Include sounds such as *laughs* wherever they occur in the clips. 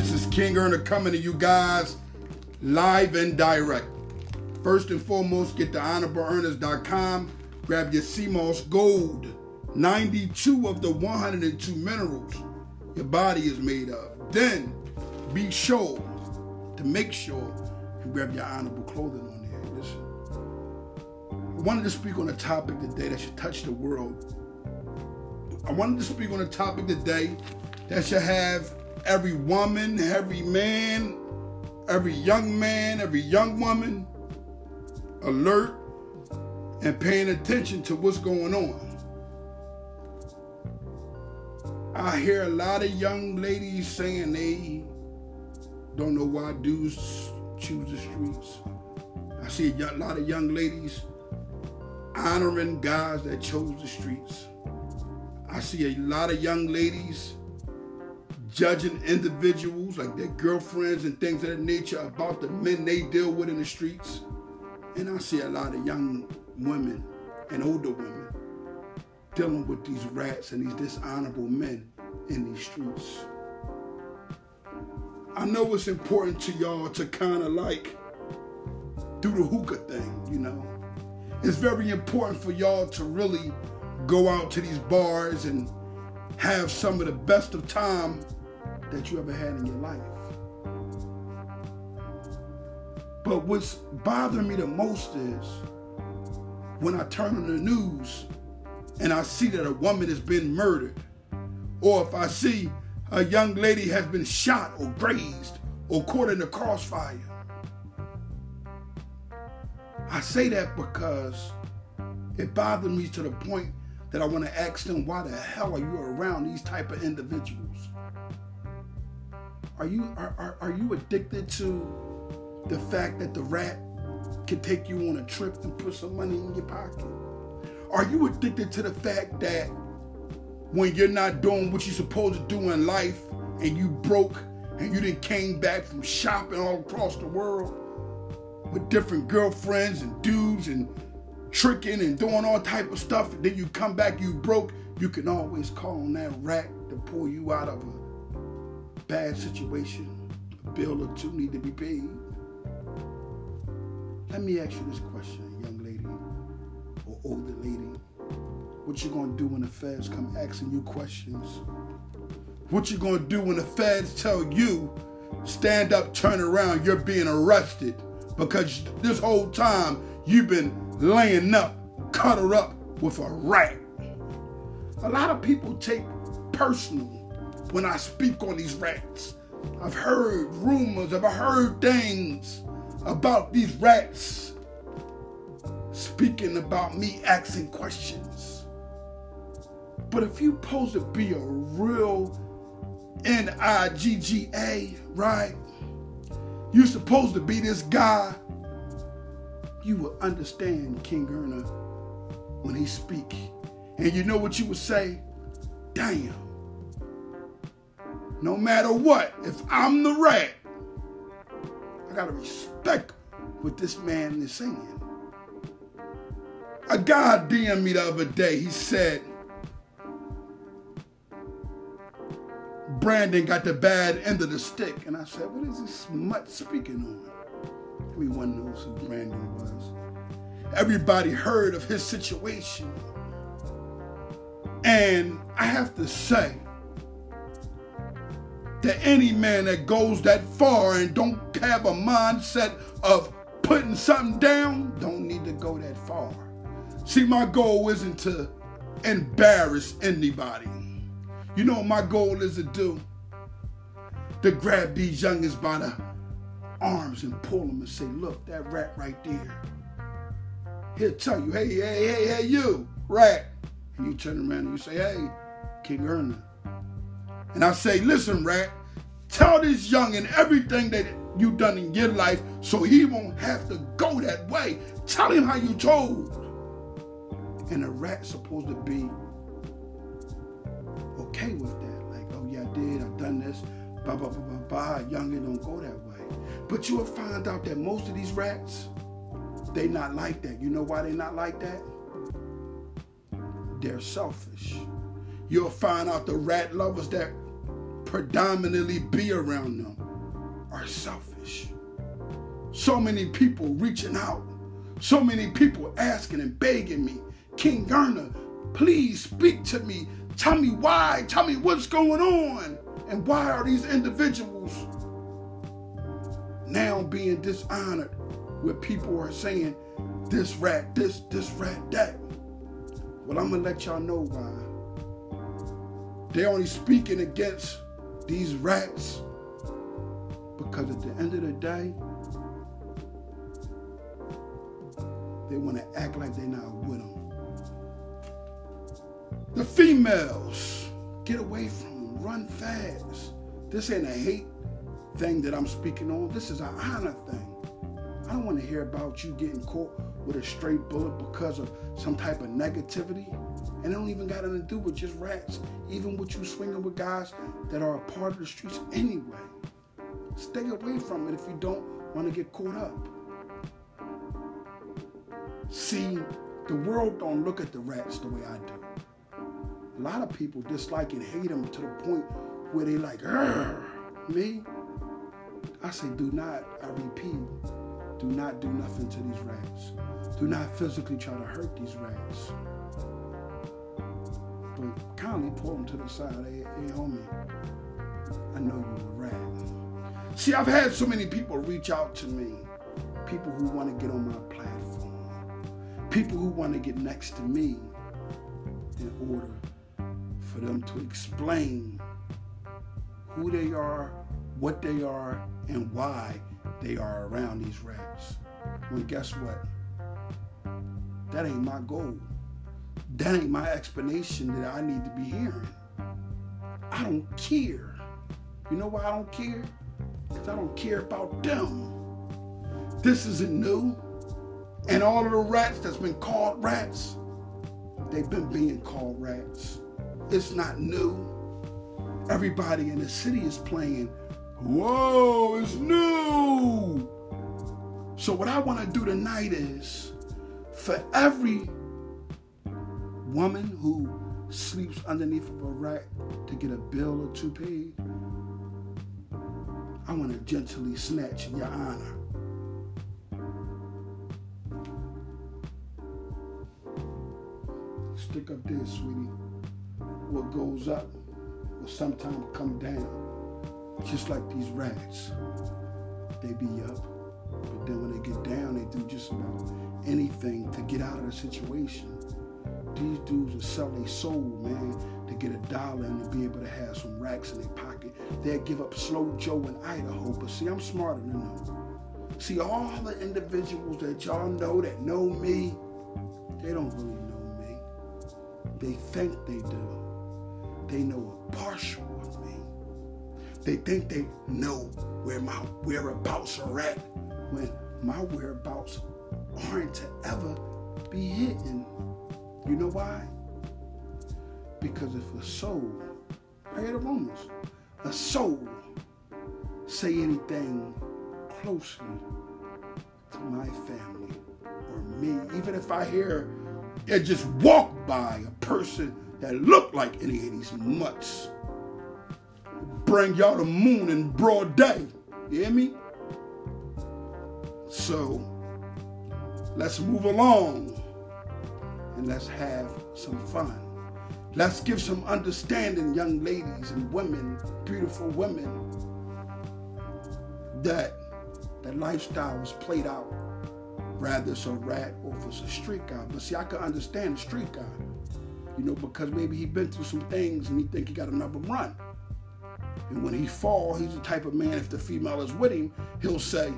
This is King Earner coming to you guys live and direct. First and foremost, get to honorableearners.com, grab your Sea Moss Gold, 92 of the 102 minerals your body is made of. Then be sure to make sure you grab your honorable clothing on there. Listen, I wanted to speak on a topic today that should touch the world. I wanted to speak on a topic today that should have every woman, every man, every young man, every young woman alert and paying attention to what's going on. I hear a lot of young ladies saying they don't know why dudes choose the streets. I see a lot of young ladies honoring guys that chose the streets. I see a lot of young ladies judging individuals like their girlfriends and things of that nature about the men they deal with in the streets. And I see a lot of young women and older women dealing with these rats and these dishonorable men in these streets. I know it's important to y'all to kind of like do the hookah thing, you know. It's very important for y'all to really go out to these bars and have some of the best of time that you ever had in your life. But what's bothering me the most is when I turn on the news and I see that a woman has been murdered, or if I see a young lady has been shot or grazed or caught in a crossfire. I say that because it bothers me to the point that I want to ask them, why the hell are you around these type of individuals? Are you are, are, are you addicted to the fact that the rat can take you on a trip and put some money in your pocket? Are you addicted to the fact that when you're not doing what you're supposed to do in life and you broke and you didn't came back from shopping all across the world with different girlfriends and dudes and tricking and doing all type of stuff, then you come back, you broke, you can always call on that rat to pull you out of a bad situation. A bill or two need to be paid. Let me ask you this question, young lady or older lady. What you gonna do when the feds come asking you questions? What you gonna do when the feds tell you, stand up, turn around, you're being arrested because this whole time you've been laying up, cuddled up with a rat. A lot of people take personal when I speak on these rats. I've heard rumors, I've heard things about these rats speaking about me asking questions. But if you supposed to be a real N-I-G-G-A, right? You're supposed to be this guy. You will understand King Earner when he speak. And you know what you would say? Damn. No matter what, if I'm the rat, I gotta respect what this man is saying. A guy DM'd me the other day. He said, Brandon got the bad end of the stick. And I said, what is this smut speaking on? Everyone knows who Brandon was. Everybody heard of his situation. And I have to say that any man that goes that far and don't have a mindset of putting something down don't need to go that far. See, my goal isn't to embarrass anybody. You know what my goal is to do? To grab these youngins by the arms and pull them and say, look, that rat right there. He'll tell you, hey, hey, hey, hey, you, rat. And you turn around and you say, hey, King Earner. And I say, listen, rat, tell this youngin everything that you done in your life so he won't have to go that way. Tell him how you told. And a rat's supposed to be okay with that. Like, oh yeah, I did, I've done this, blah, blah, blah, blah, blah. Youngin don't go that way. But you'll find out that most of these rats, they not like that. You know why they not like that? They're selfish. You'll find out the rat lovers that predominantly be around them are selfish. So many people reaching out, so many people asking and begging me, King Earner, please speak to me. Tell me why. Tell me what's going on. And why are these individuals now being dishonored where people are saying this rat, this, this rat, that? Well, I'm going to let y'all know why. They're only speaking against these rats because at the end of the day, they want to act like they're not with them. The females, get away from them, run fast. This ain't a hate thing that I'm speaking on. This is an honor thing. I don't want to hear about you getting caught with a straight bullet because of some type of negativity. And it don't even got anything to do with just rats, even with you swinging with guys that are a part of the streets anyway. Stay away from it if you don't want to get caught up. See, the world don't look at the rats the way I do. A lot of people dislike and hate them to the point where they like, me. I say, do not, I repeat, do not do nothing to these rats. Do not physically try to hurt these rats. Kindly pull them to the side. Hey, hey homie, I know you're a rat. See, I've had so many people reach out to me. People who want to get on my platform. People who want to get next to me in order for them to explain who they are, what they are, and why they are around these rats. Well, guess what? That ain't my goal. That ain't my explanation that I need to be hearing. I don't care. You know why I don't care? Because I don't care about them. This isn't new. And all of the rats that's been called rats, they've been being called rats. It's not new. Everybody in the city is playing Whoa, it's new. So, what I want to do tonight is for every woman who sleeps underneath of a rack to get a bill or two paid, I want to gently snatch your honor. Stick up there, sweetie. What goes up will sometime come down. Just like these rats. They be up, but then when they get down, they do just about anything to get out of the situation. These dudes will sell their soul, man, to get a dollar and to be able to have some racks in their pocket. They'll give up Slow Joe in Idaho, but see, I'm smarter than them. See, all the individuals that y'all know that know me, they don't really know me. They think they do. They know a partial of me. they think they know where my whereabouts are at when my whereabouts aren't to ever be hidden. You know why? Because if a soul, hear the Romans, a soul say anything closely to my family or me, even if I hear it just walk by a person that look like any of these mutts bring y'all the moon in broad day. You hear me? So let's move along and let's have some fun. Let's give some understanding, young ladies and women, beautiful women, that that lifestyle was played out. Rather it's a rat or if it's a street guy. But see, I can understand a street guy, you know, because maybe he been through some things and he think he got another run. And when he fall, he's the type of man, if the female is with him, he'll say,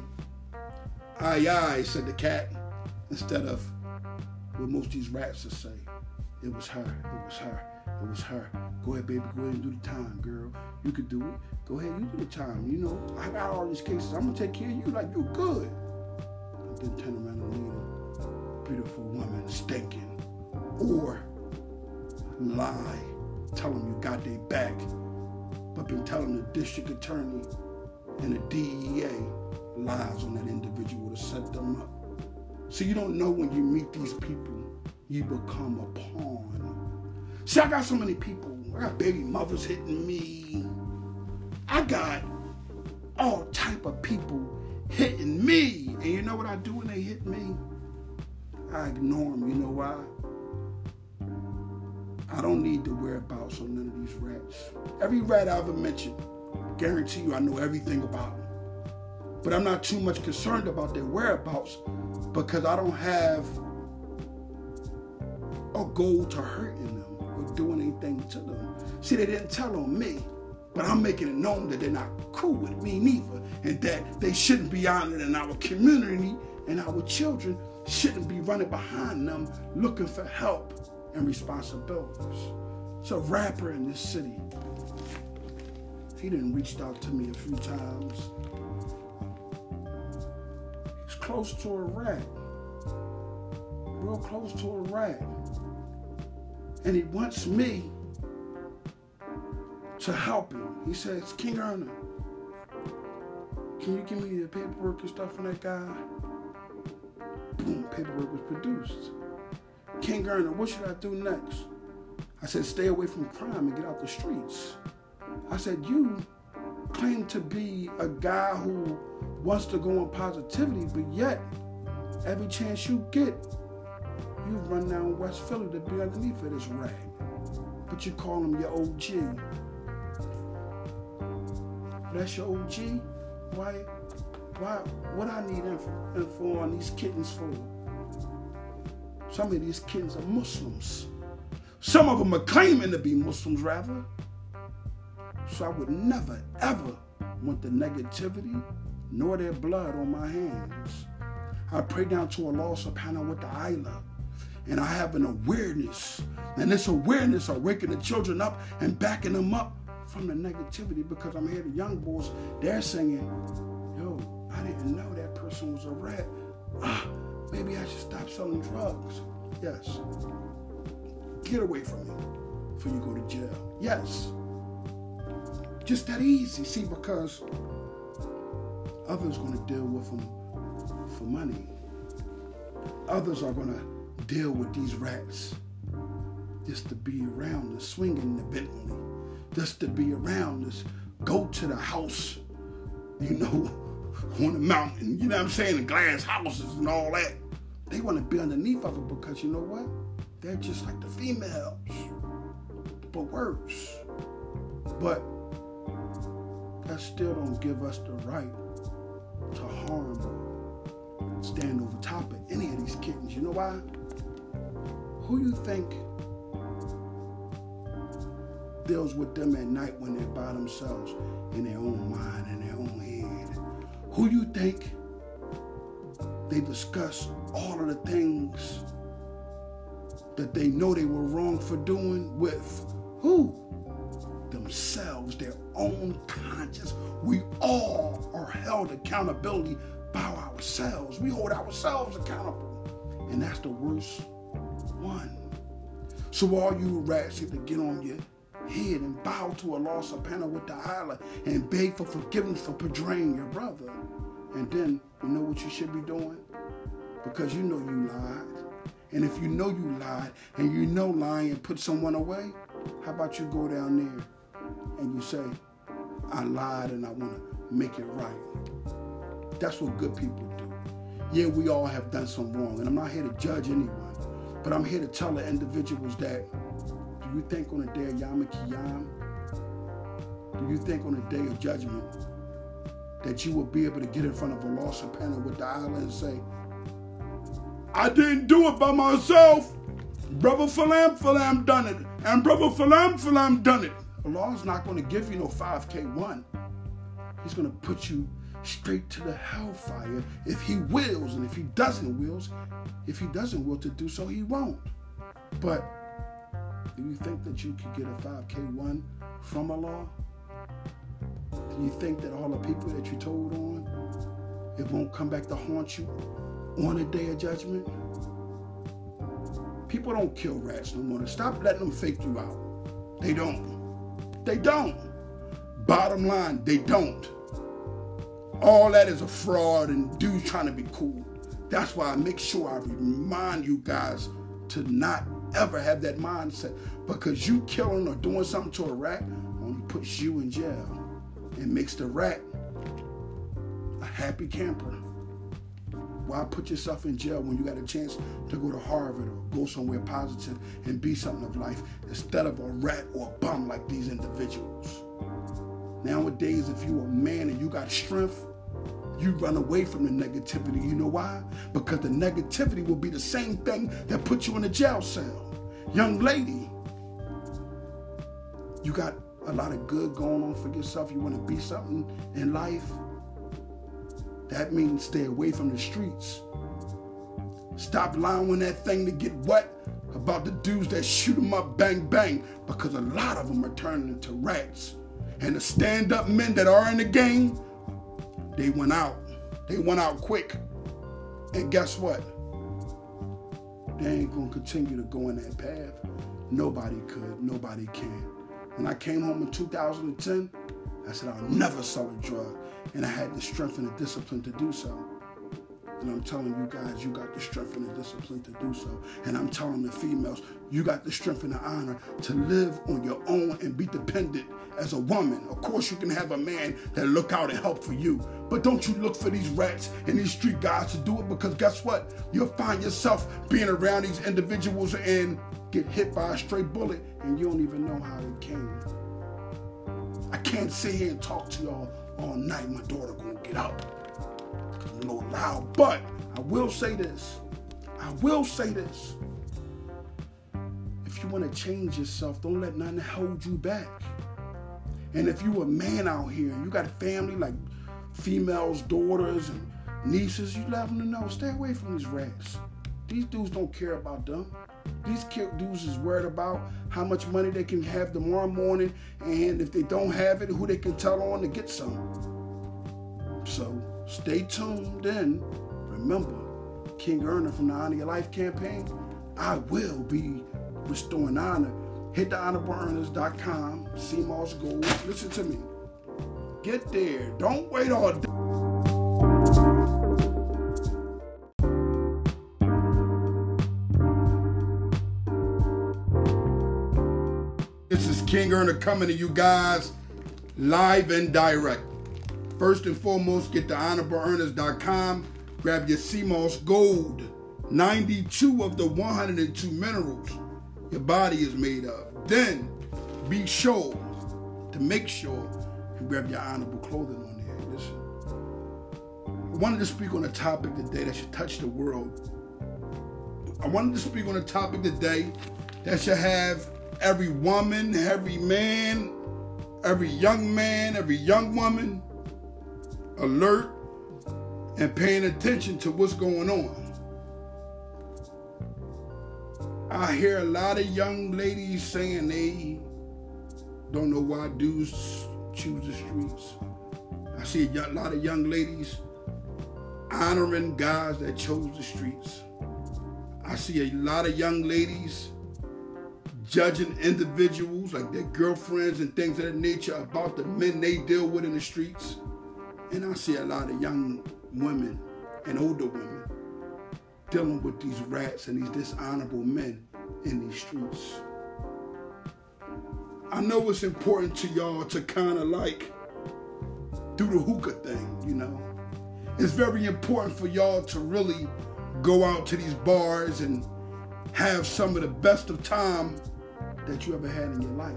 aye, aye, said the cat, instead of what most of these rats will say, it was her, it was her, it was her. Go ahead, baby, go ahead and do the time, girl. You could do it. Go ahead, you do the time. You know, I got all these cases. I'm gonna take care of you like you good. And then turn around and meet a beautiful woman stinking. Or lie, tell them you got their back but been telling the district attorney and the DEA lies on that individual to set them up. So you don't know when you meet these people, you become a pawn. See, I got so many people. I got baby mothers hitting me. I got all type of people hitting me. And you know what I do when they hit me? I ignore them. You know why? I don't need to the whereabouts on none of these rats. Every rat I ever mentioned, guarantee you I know everything about them. But I'm not too much concerned about their whereabouts because I don't have a goal to hurting them or doing anything to them. See, they didn't tell on me, but I'm making it known that they're not cool with me neither and that they shouldn't be honored in our community and our children shouldn't be running behind them looking for help and responsibilities. A rapper in this city. He didn't reached out to me a few times. Close to a rat. Real close to a rat. And he wants me to help him. He says, King Earner, can you give me the paperwork and stuff from that guy? Boom, paperwork was produced. King Earner, what should I do next? I said, stay away from crime and get out the streets. I said, you claim to be a guy who wants to go on positivity, but yet, every chance you get, you run down West Philly to be underneath of this rag. But you call him your OG. That's your OG? Why, why, what I need info, info on these kittens for? Some of these kids are Muslims. Some of them are claiming to be Muslims, rather. So I would never, ever want the negativity nor their blood on my hands. I pray down to a loss of Allah subhanahu wa ta'ala. And I have an awareness. And this awareness are waking the children up and backing them up from the negativity because I'm hearing young boys, they're singing, yo, I didn't know that person was a rat. Ah, Maybe I should stop selling drugs. Yes. Get away from me before you go to jail. Yes. Just that easy. See, because others going to deal with them for money. Others are going to deal with these rats just to be around us, swinging the Bentley, just to be around us, go to the house, you know, *laughs* on the mountain, you know what I'm saying, the glass houses and all that. They want to be underneath of it because you know what? They're just like the females, but worse. But that still don't give us the right to harm or stand over top of any of these kittens. You know why? Who you think deals with them at night when they're by themselves in their own mind and their own head? Who you think they discuss all of the things that they know they were wrong for doing with who? Themselves, their own conscience. We all are held accountability by ourselves. We hold ourselves accountable. And that's the worst one. So all you rats need to get on your head and bow to Allah subhanahu wa ta'ala with the alah and beg for forgiveness for betraying your brother. And then you know what you should be doing? Because you know you lied. And if you know you lied and you know lying put someone away, how about you go down there and you say, I lied and I want to make it right. That's what good people do. Yeah, we all have done some wrong, and I'm not here to judge anyone, but I'm here to tell the individuals that do you think on the day of Yom Kippur, do you think on the day of judgment that you will be able to get in front of Allah subhanahu the island and say, I didn't do it by myself. Brother Falam Falam done it. And Brother Falam Falam done it. Allah's not going to give you no 5K1. He's going to put you straight to the hellfire if he wills. And if he doesn't wills, if he doesn't will to do so, he won't. But do you think that you could get a 5K1 from Allah? Do you think that all the people that you told on, it won't come back to haunt you on the day of judgment? People don't kill rats no more. Stop letting them fake you out. They don't. They don't. Bottom line, they don't. All that is a fraud and dudes trying to be cool. That's why I make sure I remind you guys to not ever have that mindset because you killing or doing something to a rat only puts you in jail. and makes the rat a happy camper. Why put yourself in jail when you got a chance to go to Harvard or go somewhere positive and be something of life instead of a rat or a bum like these individuals? Nowadays, if you're a man and you got strength, you run away from the negativity. You know why? Because the negativity will be the same thing that put you in a jail cell. Young lady, you got a lot of good going on for yourself. You want to be something in life. That means stay away from the streets. Stop lying allowing that thing to get wet about the dudes that shoot them up bang bang because a lot of them are turning into rats. And the stand up men that are in the game, they went out. They went out quick. And guess what? They ain't gonna continue to go in that path. Nobody could, nobody can. When I came home in 2010, I said I'll never sell a drug. And I had the strength and the discipline to do so. And I'm telling you guys, you got the strength and the discipline to do so. And I'm telling the females, you got the strength and the honor to live on your own and be dependent as a woman. Of course, you can have a man that look out and help for you. But don't you look for these rats and these street guys to do it because guess what? You'll find yourself being around these individuals and get hit by a stray bullet and you don't even know how it came. I can't sit here and talk to y'all all night. My daughter gonna get up a little loud. But I will say this. I will say this. If you want to change yourself, don't let nothing hold you back. And if you a man out here you got a family like females, daughters, and nieces, you let them know, stay away from these rats. These dudes don't care about them. These dudes is worried about how much money they can have tomorrow morning, and if they don't have it, who they can tell on to get some. So Stay tuned Then Remember, King Earner from the Honor Your Life campaign, I will be restoring honor. Hit the honorableearners.com, Sea Moss Gold. Listen to me. Get there. Don't wait all day. King Earner coming to you guys live and direct. First and foremost, get to honorableearners.com, grab your Sea Moss Gold, 92 of the 102 minerals your body is made of. Then be sure to make sure and grab your honorable clothing on there. Listen, I wanted to speak on a topic today that should touch the world. I wanted to speak on a topic today that should have every woman, every man, every young man, every young woman, alert, and paying attention to what's going on. I hear a lot of young ladies saying they don't know why dudes choose the streets. I see a lot of young ladies honoring guys that chose the streets. I see a lot of young ladies judging individuals like their girlfriends and things of that nature about the men they deal with in the streets. And I see a lot of young women and older women dealing with these rats and these dishonorable men in these streets. I know it's important to y'all to kind of like do the hookah thing, you know. It's very important for y'all to really go out to these bars and have some of the best of time that you ever had in your life.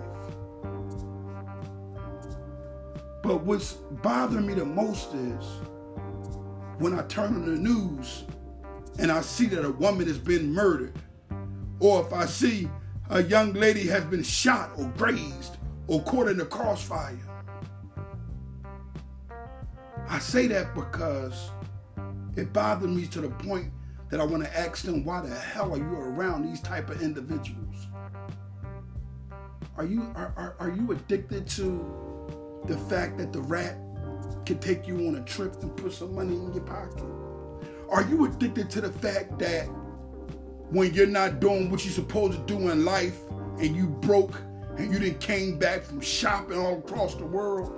But what's bothering me the most is when I turn on the news and I see that a woman has been murdered, or if I see a young lady has been shot or grazed or caught in the crossfire. I say that because it bothers me to the point that I want to ask them, why the hell are you around these type of individuals? Are you are, are, are you addicted to the fact that the rat can take you on a trip and put some money in your pocket? Are you addicted to the fact that when you're not doing what you're supposed to do in life and you broke and you didn't came back from shopping all across the world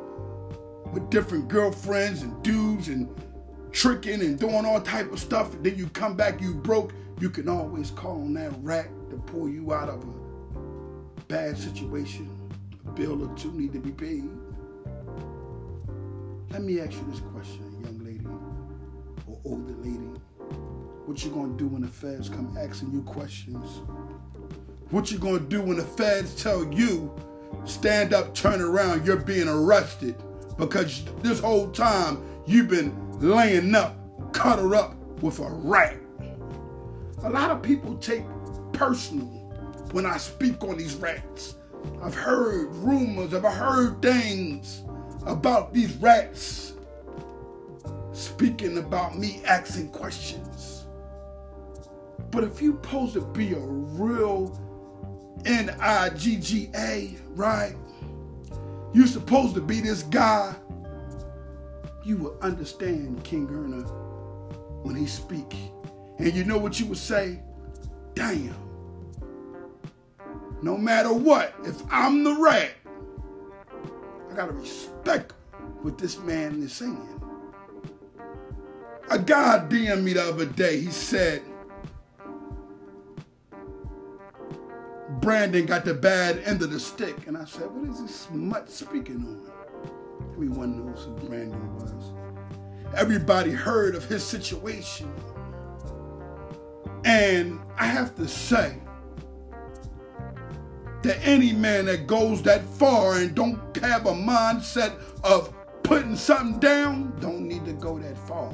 with different girlfriends and dudes and tricking and doing all type of stuff, and then you come back, you broke, you can always call on that rat to pull you out of a bad situation. A bill or two need to be paid. Let me ask you this question, young lady or older lady. What you gonna do when the feds come asking you questions? What you gonna do when the feds tell you, stand up, turn around, you're being arrested because this whole time you've been laying up, cuddled up with a rat. A lot of people take personal when I speak on these rats. I've heard rumors, I've heard things about these rats speaking about me asking questions. But if you supposed to be a real N-I-G-G-A, right? You're supposed to be this guy. You will understand King Earner when he speak. And you know what you would say? Damn. No matter what, if I'm the rat, I gotta respect what this man is saying. A guy DM'd me the other day. He said, Brandon got the bad end of the stick. And I said, What is this smut speaking on? Everyone knows who Brandon was. Everybody heard of his situation. And I have to say that any man that goes that far and don't have a mindset of putting something down don't need to go that far.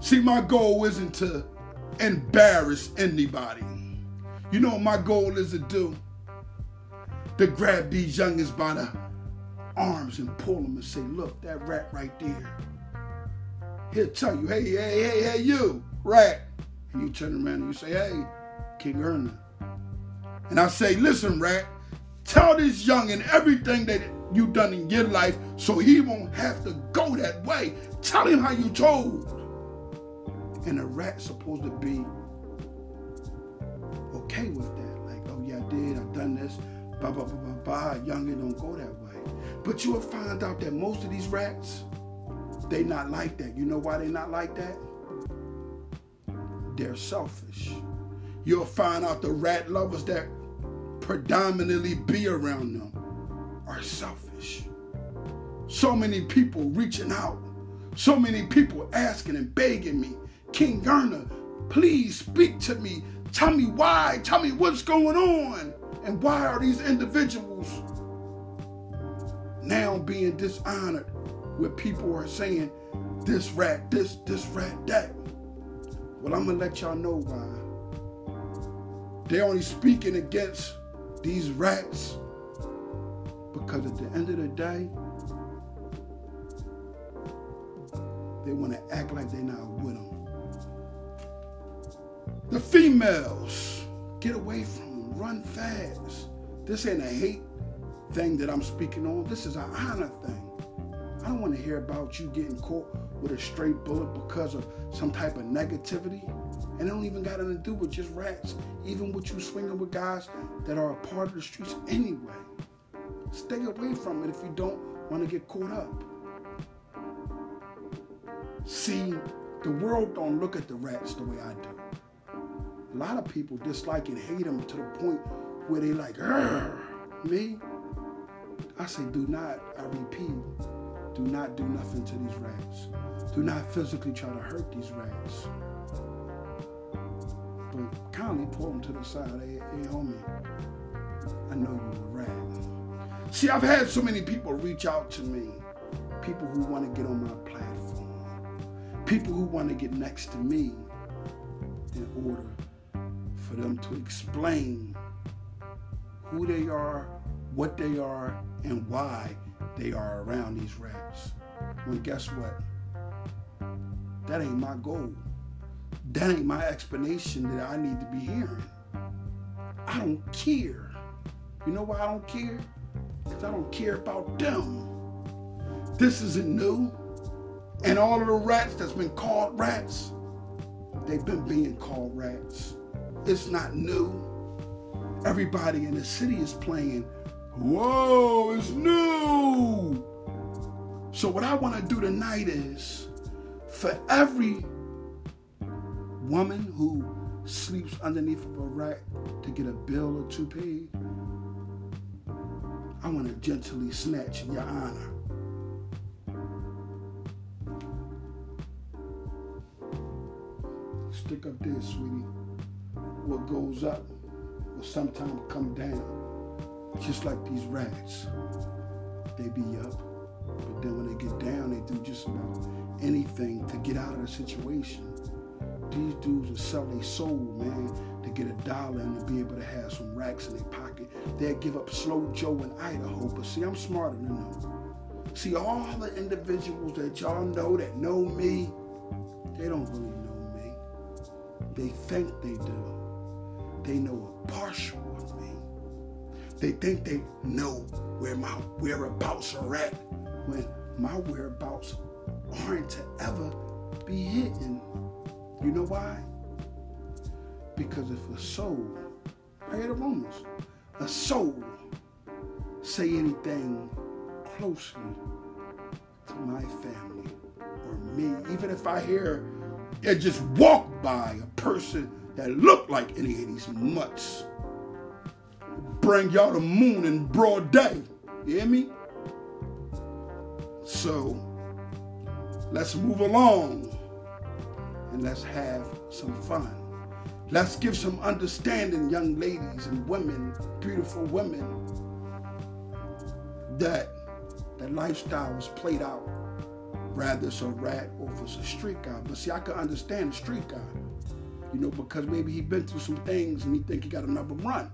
See, my goal isn't to embarrass anybody. You know what my goal is to do? To grab these youngins by the arms and pull them and say, look, that rat right there. He'll tell you, hey, hey, hey, hey, you, rat. And you turn around and you say, hey, King Earner. And I say, listen, rat, tell this youngin everything that you done in your life so he won't have to go that way. Tell him how you told. And the rat's supposed to be okay with that. Like, oh yeah, I did, I've done this, blah, blah, blah, blah, blah. Youngin don't go that way. But you'll find out that most of these rats, they not like that. You know why they not like that? They're selfish. You'll find out the rat lovers that predominantly be around them are selfish. So many people reaching out, so many people asking and begging me, King Earner, please speak to me. Tell me why. Tell me what's going on. And why are these individuals now being dishonored where people are saying this rat, this, this rat, that? Well, I'm going to let y'all know why. They're only speaking against these rats because at the end of the day, they want to act like they're not with them. The females, get away from them, run fast. This ain't a hate thing that I'm speaking on. This is an honor thing. I don't want to hear about you getting caught with a straight bullet because of some type of negativity. And it don't even got anything to do with just rats. Even with you swinging with guys that are a part of the streets anyway. Stay away from it if you don't want to get caught up. See, the world don't look at the rats the way I do. A lot of people dislike and hate them to the point where they like, me. I say, do not, I repeat, do not do nothing to these rats. Do not physically try to hurt these rats. Kindly pull them to the side. Hey, hey homie, I know you're a rat. See, I've had so many people reach out to me. People who want to get on my platform. People who want to get next to me in order for them to explain who they are, what they are, and why they are around these rats. Well, guess what? That ain't my goal. That ain't my explanation that I need to be hearing. I don't care. You know why I don't care? Because I don't care about them. This isn't new. And all of the rats that's been called rats, they've been being called rats. It's not new. Everybody in the city is playing, whoa, it's new. So, what I want to do tonight is for every woman who sleeps underneath of a rack to get a bill or two paid, I want to gently snatch your honor. Stick up there, sweetie. What goes up will sometimes come down, just like these rats. They be up, but then when they get down, they do just about anything to get out of the situation. These dudes will sell their soul, man, to get a dollar and to be able to have some racks in their pocket. They'll give up Slow Joe in Idaho. But see, I'm smarter than them. See, all the individuals that y'all know that know me, they don't really know me. They think they do. They know a partial of me. They think they know where my whereabouts are at when my whereabouts aren't to ever be hidden. You know why? Because if a soul, I hear the Romans, a soul say anything closely to my family or me, even if I hear it just walk by a person that look like any of these mutts, bring y'all the moon in broad day. You hear me? So let's move along and let's have some fun. Let's give some understanding, young ladies and women, beautiful women, that the lifestyle was played out. Rather it's a rat or it's a street guy. But see, I could understand a street guy, you know, because maybe he's been through some things and he think he got another run.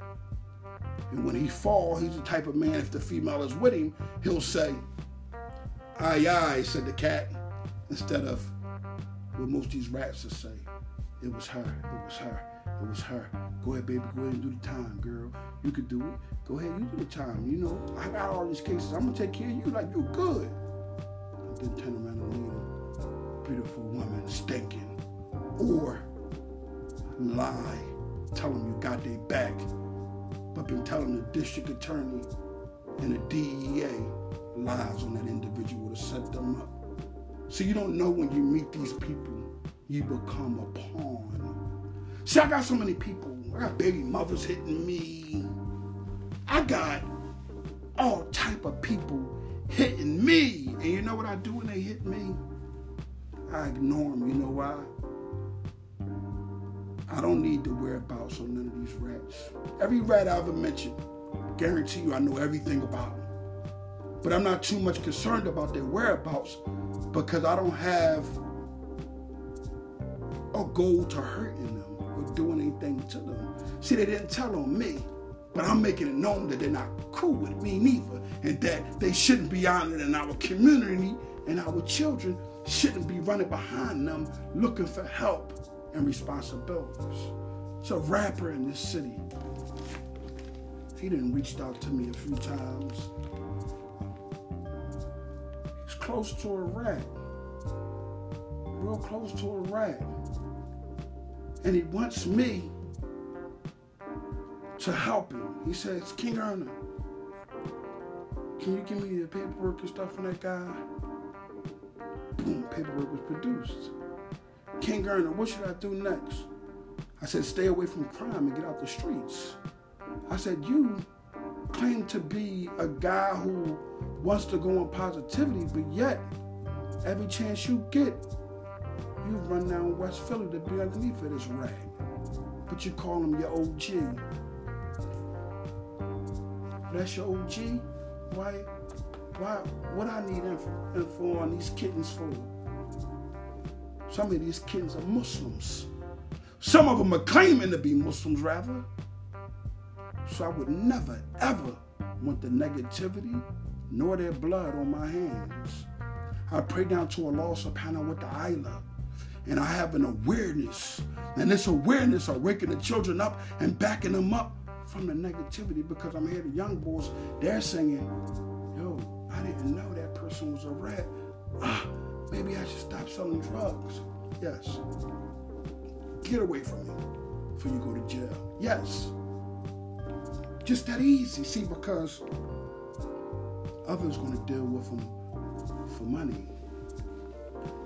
And when he fall, he's the type of man, if the female is with him, he'll say, aye, aye, said the cat, instead of what most of these rats will say. It was her, it was her, it was her. Go ahead, baby, go ahead and do the time, girl. You could do it. Go ahead, you do the time. You know, I got all these cases. I'm gonna take care of you like you're good. And then turn around and leave a beautiful woman stinking. Or lie, tell them you got their back, but been telling the district attorney and the DEA lies on that individual to set them up. So you don't know when you meet these people, you become a pawn. See, I got so many people. I got baby mothers hitting me. I got all type of people hitting me. And you know what I do when they hit me? I ignore them. You know why? I don't need the whereabouts on none of these rats. Every rat I ever mentioned, guarantee you I know everything about them. But I'm not too much concerned about their whereabouts because I don't have a goal to hurting them or doing anything to them. See, they didn't tell on me, but I'm making it known that they're not cool with me neither and that they shouldn't be honored in our community and our children shouldn't be running behind them looking for help and responsibilities. It's a rapper in this city. He didn't reached out to me a few times. Close to a rat. Real close to a rat. And he wants me to help him. He says, King Earner, can you give me the paperwork and stuff on that guy? Boom, paperwork was produced. King Earner, what should I do next? I said, stay away from crime and get out the streets. I said, you claim to be a guy who wants to go on positivity, but yet every chance you get, you run down West Philly to be underneath of this rag. But you call him your OG. That's your OG? Why, why, what I need info, info on these kittens for? Some of these kittens are Muslims. Some of them are claiming to be Muslims, rather. So I would never, ever want the negativity nor their blood on my hands. I pray down to subhanahu wa ta'ala. With the ayla. And I have an awareness. And this awareness are waking the children up and backing them up from the negativity because I'm here, the young boys, they're singing, yo, I didn't know that person was a rat. Ah, maybe I should stop selling drugs. Yes. Get away from me before you go to jail. Yes. Just that easy. See, because others going to deal with them for money.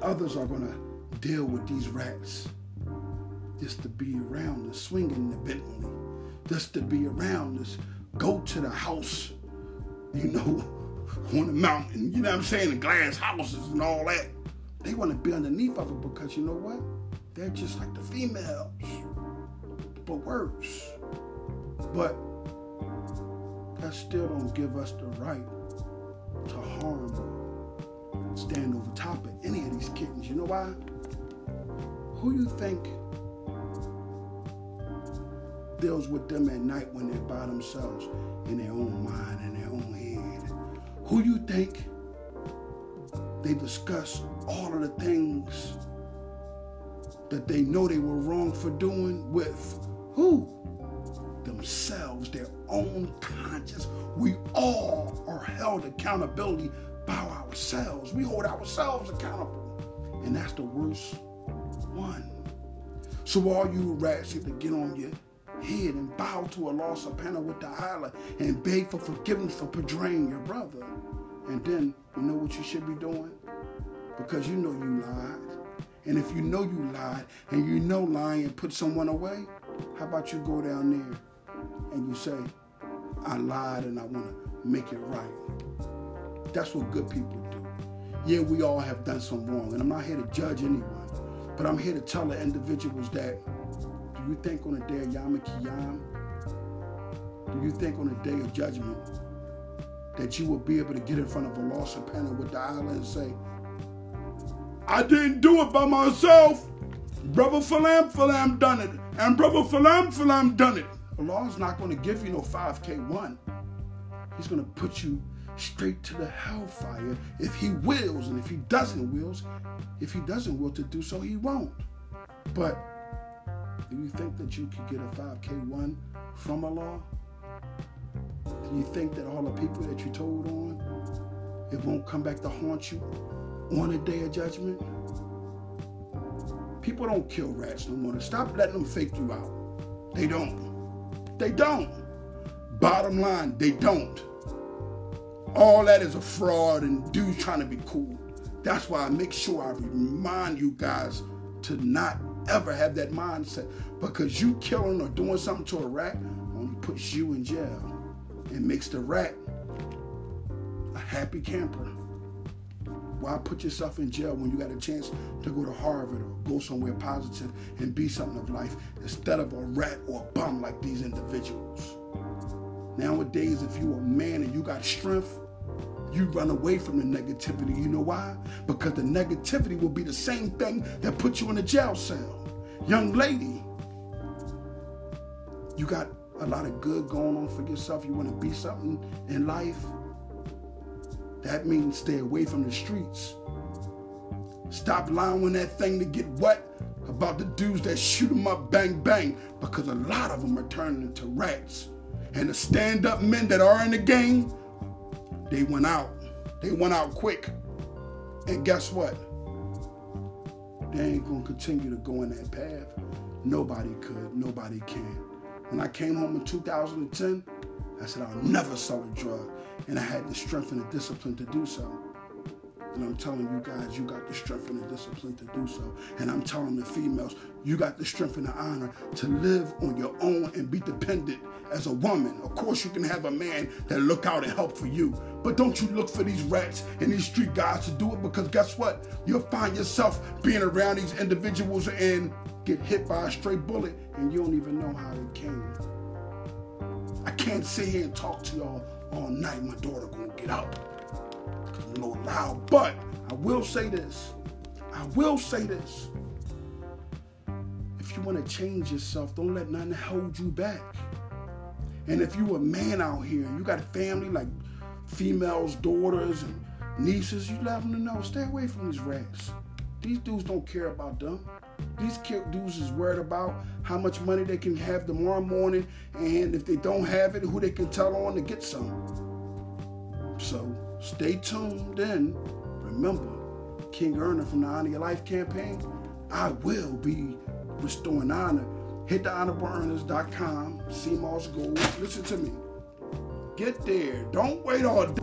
Others are going to deal with these rats just to be around the swinging the Bentley, just to be around us, go to the house, you know, *laughs* on the mountain, you know what I'm saying, the glass houses and all that. They want to be underneath of it because you know what? They're just like the females, but worse. But that still don't give us the right to harm or stand over top of any of these kittens. You know why? Who you think deals with them at night when they're by themselves in their own mind and their own head? Who you think they discuss all of the things that they know they were wrong for doing with who? Themselves, their own conscience. We all are held accountability by ourselves. We hold ourselves accountable. And that's the worst one. So all you rats need to get on your head and bow to Allah subhanahu wa ta'ala and beg for forgiveness for betraying your brother. And then you know what you should be doing? Because you know you lied. And if you know you lied and you know lying put someone away, how about you go down there and you say, I lied and I want to make it right. That's what good people do. Yeah, we all have done some wrong, and I'm not here to judge anyone, but I'm here to tell the individuals that do you think on the day of Yom Kippur, do you think on the day of judgment that you will be able to get in front of a Allah subhanahu wa ta'ala and say, I didn't do it by myself. Brother Falam Falam done it. And Brother Falam Falam done it. Allah's not going to give you no 5K1. He's going to put you straight to the hellfire if he wills. And if he doesn't wills, if he doesn't will to do so, he won't. But do you think that you could get a 5K1 from Allah? Do you think that all the people that you told on, it won't come back to haunt you on the day of judgment? People don't kill rats no more. Stop letting them fake you out. They don't. They don't. Bottom line, they don't. All that is a fraud and dudes trying to be cool. That's why I make sure I remind you guys to not ever have that mindset because you killing or doing something to a rat only puts you in jail and makes the rat a happy camper. Why put yourself in jail when you got a chance to go to Harvard or go somewhere positive and be something of life instead of a rat or a bum like these individuals? Nowadays, if you're a man and you got strength, you run away from the negativity. You know why? Because the negativity will be the same thing that put you in a jail cell. Young lady, you got a lot of good going on for yourself. You want to be something in life. That means stay away from the streets. Stop allowing that thing to get wet about the dudes that shoot them up bang bang because a lot of them are turning into rats. And the stand up men that are in the game, they went out. They went out quick. And guess what? They ain't gonna continue to go in that path. Nobody could, nobody can. When I came home in 2010, I said I'll never sell a drug and I had the strength and the discipline to do so. And I'm telling you guys, you got the strength and the discipline to do so. And I'm telling the females, you got the strength and the honor to live on your own and be dependent as a woman. Of course, you can have a man that look out and help for you. But don't you look for these rats and these street guys to do it because guess what? You'll find yourself being around these individuals and get hit by a stray bullet and you don't even know how it came. I can't sit here and talk to y'all all night. My daughter gonna get I'm a little loud. But I will say this. I will say this. If you want to change yourself, don't let nothing hold you back. And if you a man out here you got a family like females, daughters, and nieces, you let them know, stay away from these rats. These dudes don't care about them. These dudes is worried about how much money they can have tomorrow morning, and if they don't have it, who they can tell on to get some. So stay tuned Then Remember, King Earner from the Honor Your Life campaign, I will be restoring honor. Hit the honorableeners.com, Sea Moss Gold. Listen to me. Get there. Don't wait all day.